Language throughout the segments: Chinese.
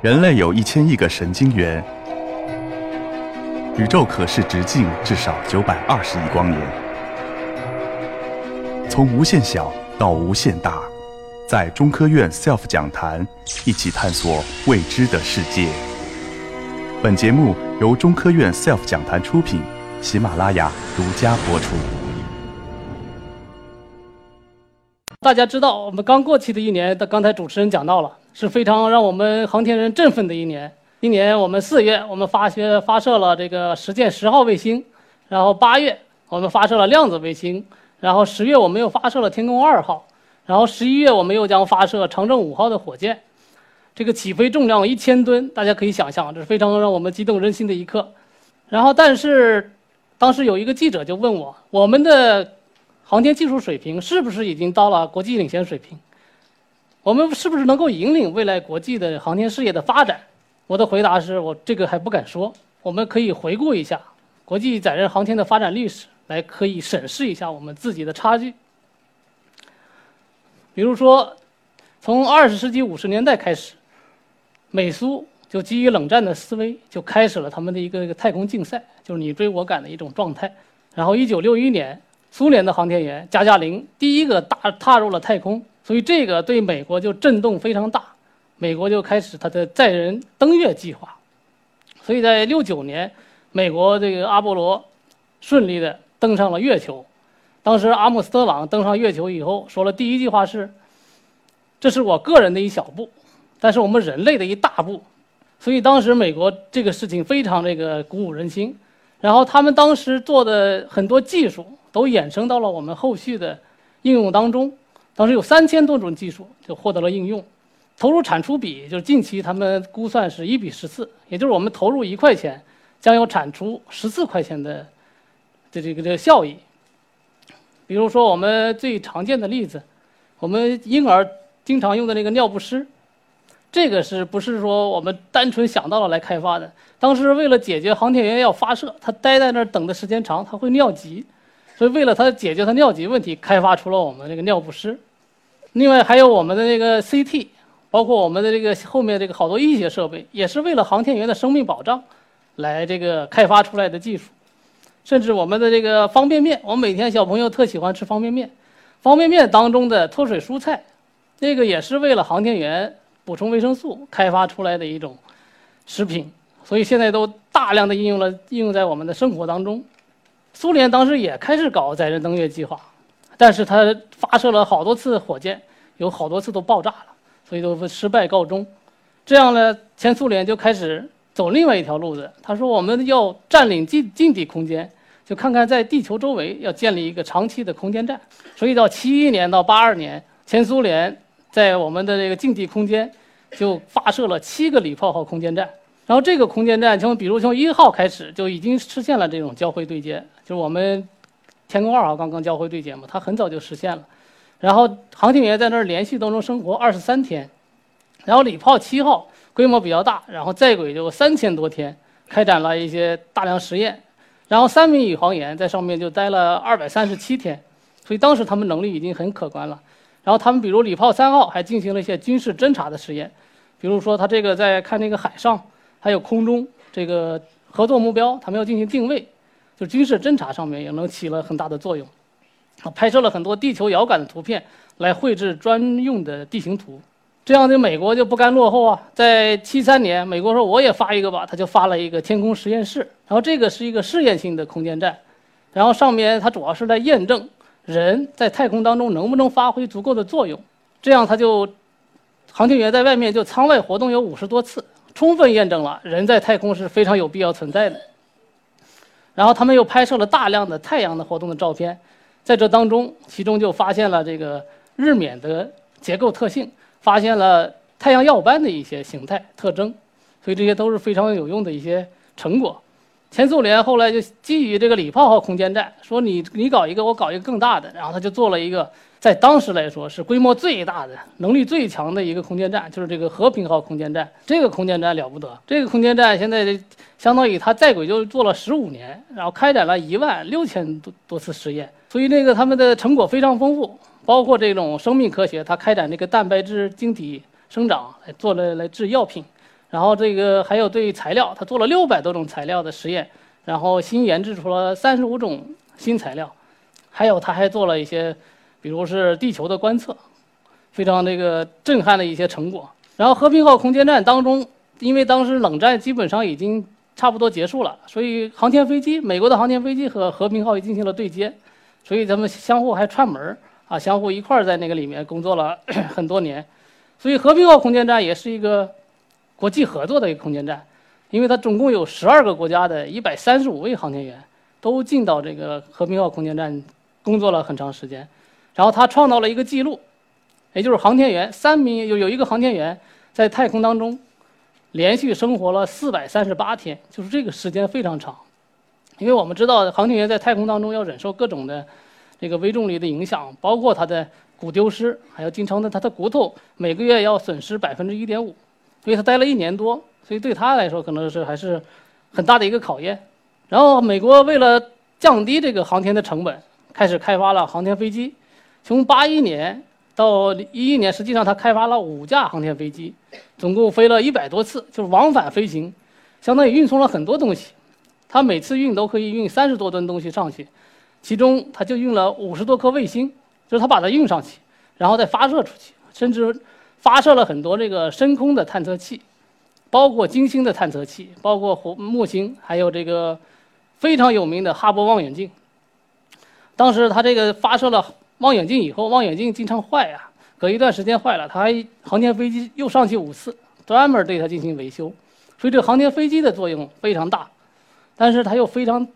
人类有一千亿个神经元，宇宙可视直径至少九百二十亿光年。从无限小到无限大，在中科院 SELF 讲坛一起探索未知的世界。本节目由中科院 SELF 讲坛出品，喜马拉雅独家播出。大家知道，我们刚过去的一年，的刚才主持人讲到了。是非常让我们航天人振奋的一年。今年我们四月，我们发射发射了这个实践十号卫星，然后八月我们发射了量子卫星，然后十月我们又发射了天宫二号，然后十一月我们又将发射长征五号的火箭。这个起飞重量一千吨，大家可以想象，这是非常让我们激动人心的一刻。然后，但是当时有一个记者就问我，我们的航天技术水平是不是已经到了国际领先水平？我们是不是能够引领未来国际的航天事业的发展？我的回答是我这个还不敢说。我们可以回顾一下国际载人航天的发展历史，来可以审视一下我们自己的差距。比如说，从二十世纪五十年代开始，美苏就基于冷战的思维，就开始了他们的一个一个太空竞赛，就是你追我赶的一种状态。然后，一九六一年，苏联的航天员加加林第一个大踏入了太空。所以这个对美国就震动非常大，美国就开始它的载人登月计划。所以在六九年，美国这个阿波罗顺利的登上了月球。当时阿姆斯特朗登上月球以后，说了第一句话是：“这是我个人的一小步，但是我们人类的一大步。”所以当时美国这个事情非常这个鼓舞人心。然后他们当时做的很多技术都衍生到了我们后续的应用当中。当时有三千多种技术就获得了应用，投入产出比就是近期他们估算是一比十四，也就是我们投入一块钱，将要产出十四块钱的这这个这个效益。比如说我们最常见的例子，我们婴儿经常用的那个尿不湿，这个是不是说我们单纯想到了来开发的？当时为了解决航天员要发射，他待在那儿等的时间长，他会尿急，所以为了他解决他尿急问题，开发出了我们这个尿不湿。另外还有我们的那个 CT，包括我们的这个后面这个好多医学设备，也是为了航天员的生命保障，来这个开发出来的技术。甚至我们的这个方便面，我们每天小朋友特喜欢吃方便面，方便面当中的脱水蔬菜，那个也是为了航天员补充维生素开发出来的一种食品。所以现在都大量的应用了，应用在我们的生活当中。苏联当时也开始搞载人登月计划。但是他发射了好多次火箭，有好多次都爆炸了，所以都失败告终。这样呢，前苏联就开始走另外一条路子。他说我们要占领近近地空间，就看看在地球周围要建立一个长期的空间站。所以到七一年到八二年，前苏联在我们的这个近地空间就发射了七个礼炮号空间站。然后这个空间站从比如从一号开始就已经实现了这种交会对接，就是我们。天宫二号刚刚交会对接嘛，它很早就实现了，然后航天员在那儿连续当中生活二十三天，然后礼炮七号规模比较大，然后在轨就三千多天，开展了一些大量实验，然后三名宇航员在上面就待了二百三十七天，所以当时他们能力已经很可观了。然后他们比如礼炮三号还进行了一些军事侦察的实验，比如说他这个在看那个海上还有空中这个合作目标，他们要进行定位。就军事侦察上面也能起了很大的作用，啊，拍摄了很多地球遥感的图片，来绘制专用的地形图。这样的美国就不甘落后啊，在七三年，美国说我也发一个吧，他就发了一个天空实验室。然后这个是一个试验性的空间站，然后上面它主要是在验证人在太空当中能不能发挥足够的作用。这样他就航天员在外面就舱外活动有五十多次，充分验证了人在太空是非常有必要存在的。然后他们又拍摄了大量的太阳的活动的照片，在这当中，其中就发现了这个日冕的结构特性，发现了太阳耀斑的一些形态特征，所以这些都是非常有用的一些成果。前苏联后来就基于这个礼炮号空间站，说你你搞一个，我搞一个更大的，然后他就做了一个。在当时来说是规模最大的、能力最强的一个空间站，就是这个和平号空间站。这个空间站了不得，这个空间站现在相当于它在轨就做了十五年，然后开展了一万六千多多次实验，所以那个他们的成果非常丰富，包括这种生命科学，它开展这个蛋白质晶体生长来做了来制药品，然后这个还有对材料，它做了六百多种材料的实验，然后新研制出了三十五种新材料，还有它还做了一些，比如是地球的观测，非常那个震撼的一些成果。然后和平号空间站当中，因为当时冷战基本上已经差不多结束了，所以航天飞机，美国的航天飞机和和平号也进行了对接，所以咱们相互还串门儿啊，相互一块儿在那个里面工作了 很多年，所以和平号空间站也是一个。国际合作的一个空间站，因为它总共有十二个国家的一百三十五位航天员都进到这个和平号空间站工作了很长时间，然后他创造了一个记录，也就是航天员三名有有一个航天员在太空当中连续生活了四百三十八天，就是这个时间非常长，因为我们知道航天员在太空当中要忍受各种的这个微重力的影响，包括他的骨丢失，还有经常的他的骨头每个月要损失百分之一点五。因为他待了一年多，所以对他来说可能是还是很大的一个考验。然后美国为了降低这个航天的成本，开始开发了航天飞机。从八一年到一一年，实际上他开发了五架航天飞机，总共飞了一百多次，就是往返飞行，相当于运送了很多东西。他每次运都可以运三十多吨东西上去，其中他就运了五十多颗卫星，就是他把它运上去，然后再发射出去，甚至。发射了很多这个深空的探测器，包括金星的探测器，包括火木星，还有这个非常有名的哈勃望远镜。当时他这个发射了望远镜以后，望远镜经常坏呀，隔一段时间坏了，他还航天飞机又上去五次，专门对它进行维修。所以这航天飞机的作用非常大，但是它又非常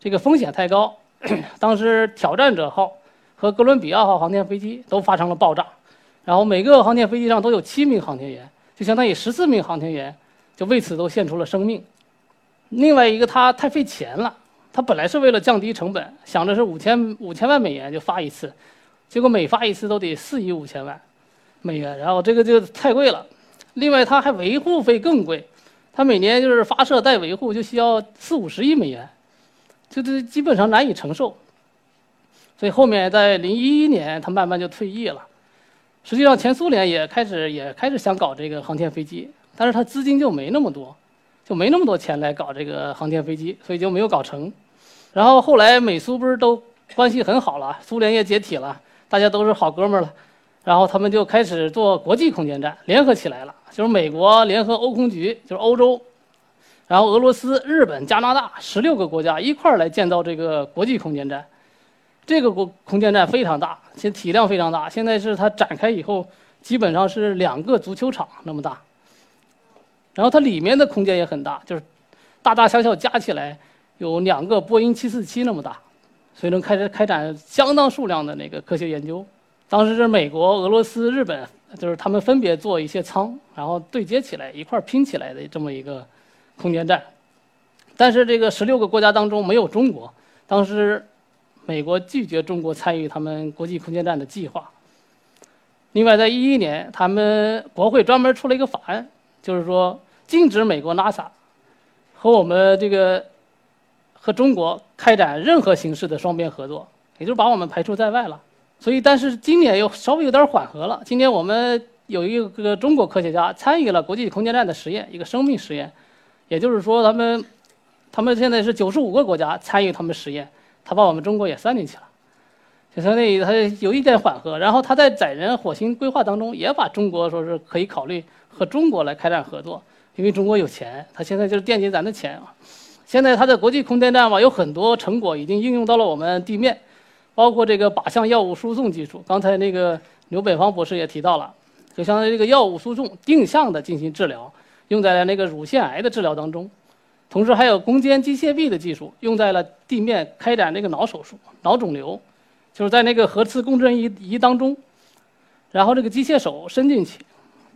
这个风险太高。当时挑战者号和哥伦比亚号航天飞机都发生了爆炸。然后每个航天飞机上都有七名航天员，就相当于十四名航天员，就为此都献出了生命。另外一个，它太费钱了。它本来是为了降低成本，想着是五千五千万美元就发一次，结果每发一次都得四亿五千万美元，然后这个就太贵了。另外，它还维护费更贵，它每年就是发射带维护就需要四五十亿美元，这这基本上难以承受。所以后面在零一一年，它慢慢就退役了。实际上，前苏联也开始也开始想搞这个航天飞机，但是它资金就没那么多，就没那么多钱来搞这个航天飞机，所以就没有搞成。然后后来美苏不是都关系很好了，苏联也解体了，大家都是好哥们儿了，然后他们就开始做国际空间站，联合起来了，就是美国联合欧空局，就是欧洲，然后俄罗斯、日本、加拿大十六个国家一块儿来建造这个国际空间站。这个国空间站非常大，现体量非常大。现在是它展开以后，基本上是两个足球场那么大。然后它里面的空间也很大，就是大大小小加起来有两个波音747那么大，所以能开始开展相当数量的那个科学研究。当时是美国、俄罗斯、日本，就是他们分别做一些舱，然后对接起来一块拼起来的这么一个空间站。但是这个十六个国家当中没有中国，当时。美国拒绝中国参与他们国际空间站的计划。另外，在一一年，他们国会专门出了一个法案，就是说禁止美国 NASA 和我们这个和中国开展任何形式的双边合作，也就是把我们排除在外了。所以，但是今年又稍微有点缓和了。今年我们有一个中国科学家参与了国际空间站的实验，一个生命实验，也就是说，他们他们现在是九十五个国家参与他们实验。他把我们中国也算进去了，就相当于他有一点缓和。然后他在载人火星规划当中也把中国说是可以考虑和中国来开展合作，因为中国有钱，他现在就是惦记咱的钱啊。现在它的国际空间站吧有很多成果已经应用到了我们地面，包括这个靶向药物输送技术。刚才那个刘北方博士也提到了，就相当于这个药物输送定向的进行治疗，用在了那个乳腺癌的治疗当中。同时还有攻坚机械臂的技术用在了地面开展那个脑手术、脑肿瘤，就是在那个核磁共振仪仪当中，然后这个机械手伸进去，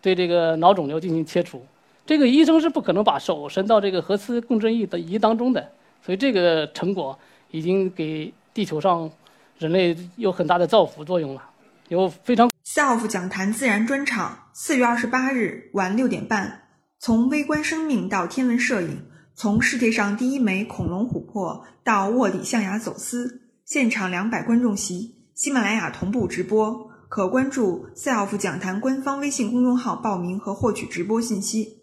对这个脑肿瘤进行切除。这个医生是不可能把手伸到这个核磁共振仪的仪当中的，所以这个成果已经给地球上人类有很大的造福作用了，有非常。SELF 讲坛自然专场，四月二十八日晚六点半，从微观生命到天文摄影。从世界上第一枚恐龙琥珀到卧底象牙走私，现场两百观众席，喜马拉雅同步直播，可关注 SELF 讲坛官方微信公众号报名和获取直播信息。